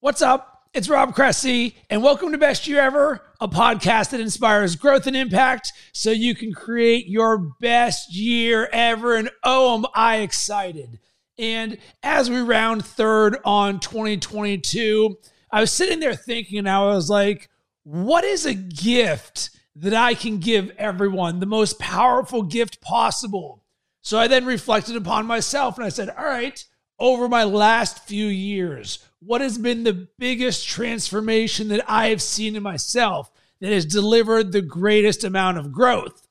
What's up? It's Rob Cressy, and welcome to Best Year Ever, a podcast that inspires growth and impact so you can create your best year ever. And oh, am I excited! And as we round third on 2022, I was sitting there thinking, and I was like, what is a gift that I can give everyone? The most powerful gift possible. So I then reflected upon myself and I said, all right, over my last few years, what has been the biggest transformation that I have seen in myself that has delivered the greatest amount of growth?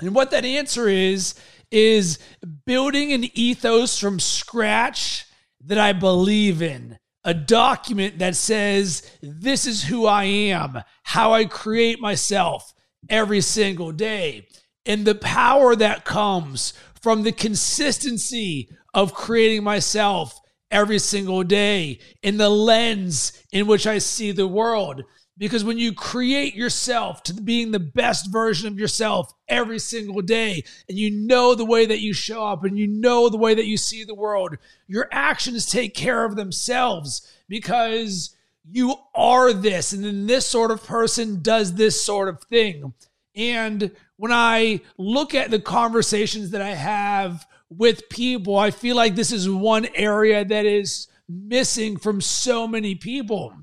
And what that answer is, is building an ethos from scratch that I believe in. A document that says, this is who I am, how I create myself every single day, and the power that comes from the consistency of creating myself every single day in the lens in which I see the world. Because when you create yourself to being the best version of yourself every single day, and you know the way that you show up and you know the way that you see the world, your actions take care of themselves because you are this. And then this sort of person does this sort of thing. And when I look at the conversations that I have with people. I feel like this is one area that is missing from so many people.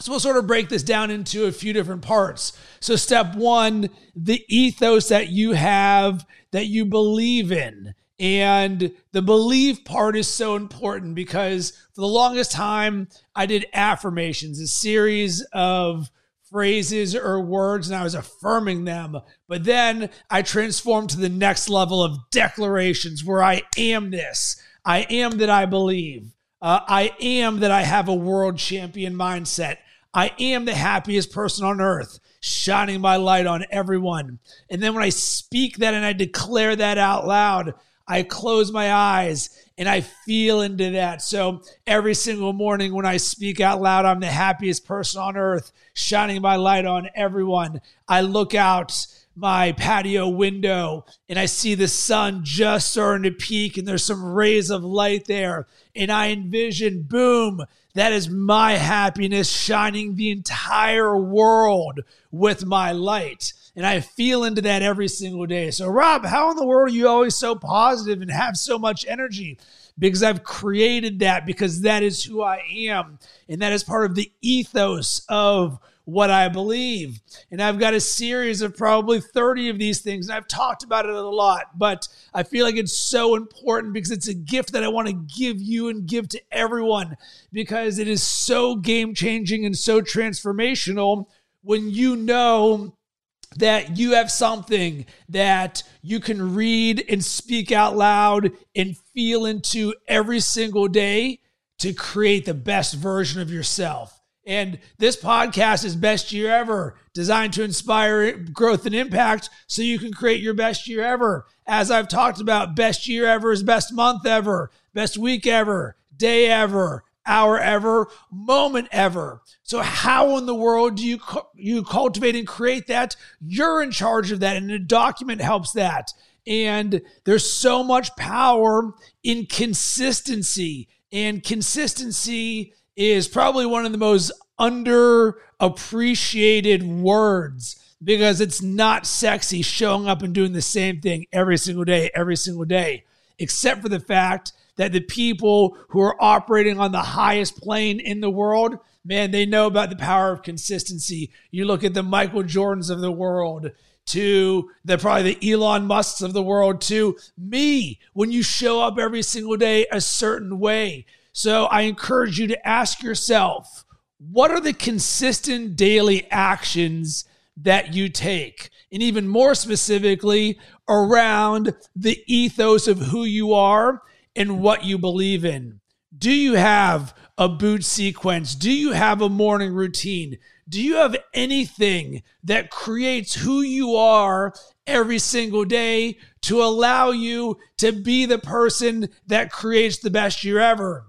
So we'll sort of break this down into a few different parts. So, step one, the ethos that you have that you believe in. And the belief part is so important because for the longest time, I did affirmations, a series of phrases or words and I was affirming them. But then I transformed to the next level of declarations where I am this. I am that I believe. Uh, I am that I have a world champion mindset. I am the happiest person on earth, shining my light on everyone. And then when I speak that and I declare that out loud, I close my eyes and I feel into that. So every single morning when I speak out loud, I'm the happiest person on earth, shining my light on everyone. I look out my patio window and I see the sun just starting to peek and there's some rays of light there. And I envision, boom, that is my happiness shining the entire world with my light. And I feel into that every single day. So, Rob, how in the world are you always so positive and have so much energy? Because I've created that because that is who I am. And that is part of the ethos of what I believe. And I've got a series of probably 30 of these things, and I've talked about it a lot, but I feel like it's so important because it's a gift that I want to give you and give to everyone because it is so game changing and so transformational when you know that you have something that you can read and speak out loud and feel into every single day to create the best version of yourself. And this podcast is Best Year Ever, designed to inspire growth and impact so you can create your best year ever. As I've talked about, best year ever is best month ever, best week ever, day ever, hour ever, moment ever. So how in the world do you you cultivate and create that? You're in charge of that and a document helps that. And there's so much power in consistency. And consistency is probably one of the most underappreciated words because it's not sexy showing up and doing the same thing every single day, every single day, except for the fact that the people who are operating on the highest plane in the world, man, they know about the power of consistency. You look at the Michael Jordans of the world, to the probably the Elon Musks of the world, to me, when you show up every single day a certain way. So I encourage you to ask yourself, what are the consistent daily actions that you take? And even more specifically, around the ethos of who you are in what you believe in. Do you have a boot sequence? Do you have a morning routine? Do you have anything that creates who you are every single day to allow you to be the person that creates the best year ever?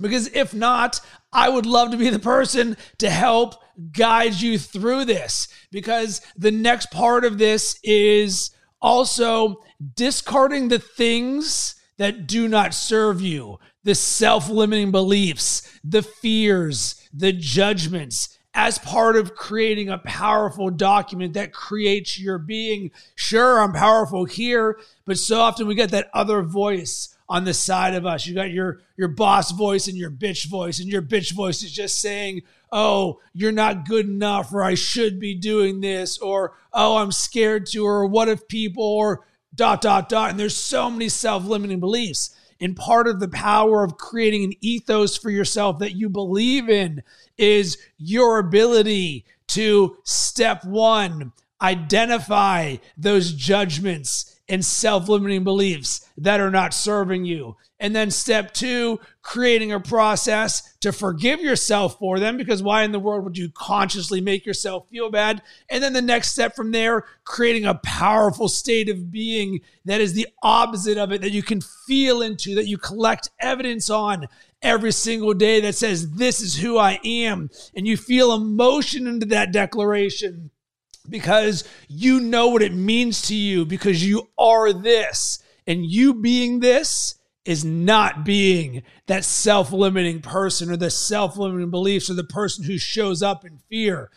Because if not, I would love to be the person to help guide you through this. Because the next part of this is also discarding the things that do not serve you, the self limiting beliefs, the fears, the judgments, as part of creating a powerful document that creates your being. Sure, I'm powerful here, but so often we get that other voice on the side of us. You got your your boss voice and your bitch voice, and your bitch voice is just saying, "Oh, you're not good enough," or "I should be doing this," or "Oh, I'm scared to," or "What if people?" or dot dot dot. And there's so many self-limiting beliefs. And part of the power of creating an ethos for yourself that you believe in is your ability to step one, identify those judgments and self limiting beliefs that are not serving you. And then step two, creating a process to forgive yourself for them because why in the world would you consciously make yourself feel bad? And then the next step from there, creating a powerful state of being that is the opposite of it, that you can feel into, that you collect evidence on every single day that says, This is who I am. And you feel emotion into that declaration because you know what it means to you because you are this. And you being this is not being that self limiting person or the self limiting beliefs or the person who shows up in fear.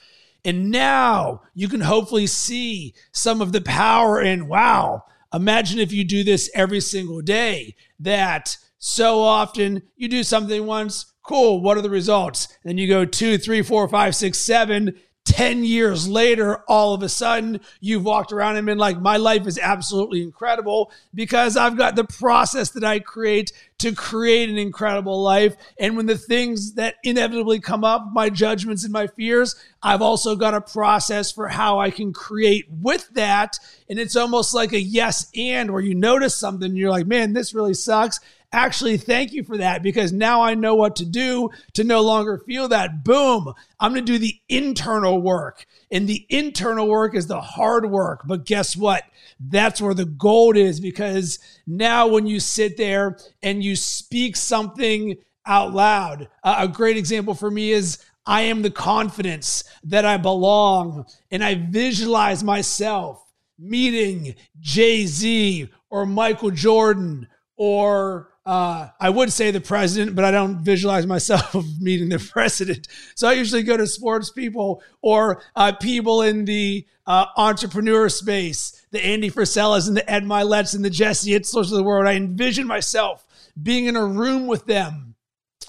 And now you can hopefully see some of the power in wow. Imagine if you do this every single day, that so often you do something once, cool, what are the results? Then you go two, three, four, five, six, seven, 10 years later, all of a sudden, you've walked around and been like, my life is absolutely incredible because I've got the process that I create to create an incredible life. And when the things that inevitably come up, my judgments and my fears, I've also got a process for how I can create with that. And it's almost like a yes and where you notice something, you're like, man, this really sucks actually thank you for that because now I know what to do to no longer feel that. Boom. I'm going to do the internal work. And the internal work is the hard work. But guess what? That's where the gold is because now when you sit there and you speak something out loud, uh, a great example for me is I am the confidence that I belong and I visualize myself meeting Jay Z or Michael Jordan or uh, I would say the president, but I don't visualize myself meeting the president. So I usually go to sports people or uh, people in the uh, entrepreneur space, the Andy Frisellas and the Ed Myletts and the Jesse Itzlers of the world. I envision myself being in a room with them.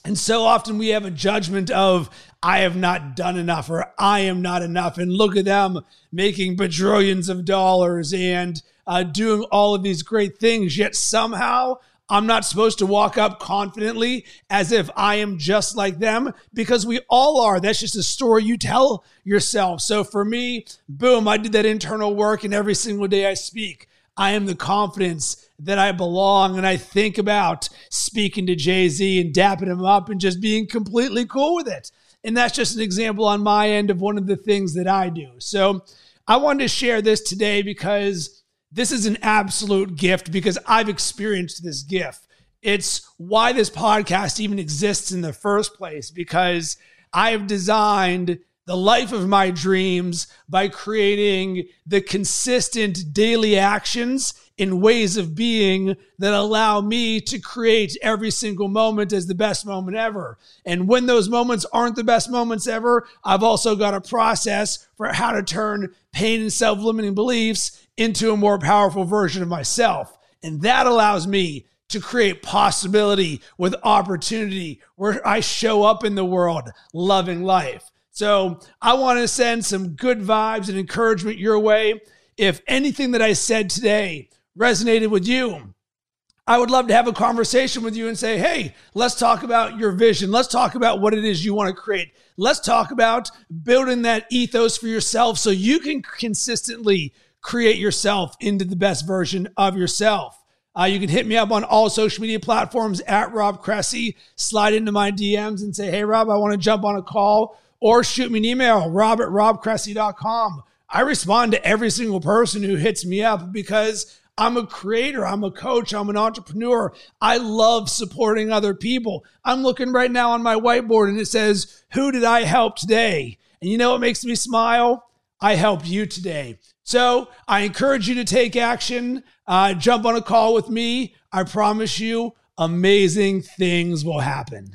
And so often we have a judgment of, I have not done enough or I am not enough. And look at them making bajillions of dollars and uh, doing all of these great things. Yet somehow I'm not supposed to walk up confidently as if I am just like them because we all are. That's just a story you tell yourself. So for me, boom, I did that internal work and every single day I speak. I am the confidence that I belong. And I think about speaking to Jay Z and dapping him up and just being completely cool with it. And that's just an example on my end of one of the things that I do. So I wanted to share this today because this is an absolute gift because I've experienced this gift. It's why this podcast even exists in the first place because I have designed the life of my dreams by creating the consistent daily actions in ways of being that allow me to create every single moment as the best moment ever. And when those moments aren't the best moments ever, I've also got a process for how to turn pain and self limiting beliefs into a more powerful version of myself. And that allows me to create possibility with opportunity where I show up in the world loving life. So I want to send some good vibes and encouragement your way. If anything that I said today resonated with you, I would love to have a conversation with you and say, hey, let's talk about your vision. Let's talk about what it is you want to create. Let's talk about building that ethos for yourself so you can consistently create yourself into the best version of yourself. Uh, you can hit me up on all social media platforms at Rob Cressy. Slide into my DMs and say, hey, Rob, I want to jump on a call or shoot me an email, rob at robcressy.com. I respond to every single person who hits me up because I'm a creator, I'm a coach, I'm an entrepreneur. I love supporting other people. I'm looking right now on my whiteboard and it says, Who did I help today? And you know what makes me smile? I helped you today. So I encourage you to take action. Uh, jump on a call with me. I promise you, amazing things will happen.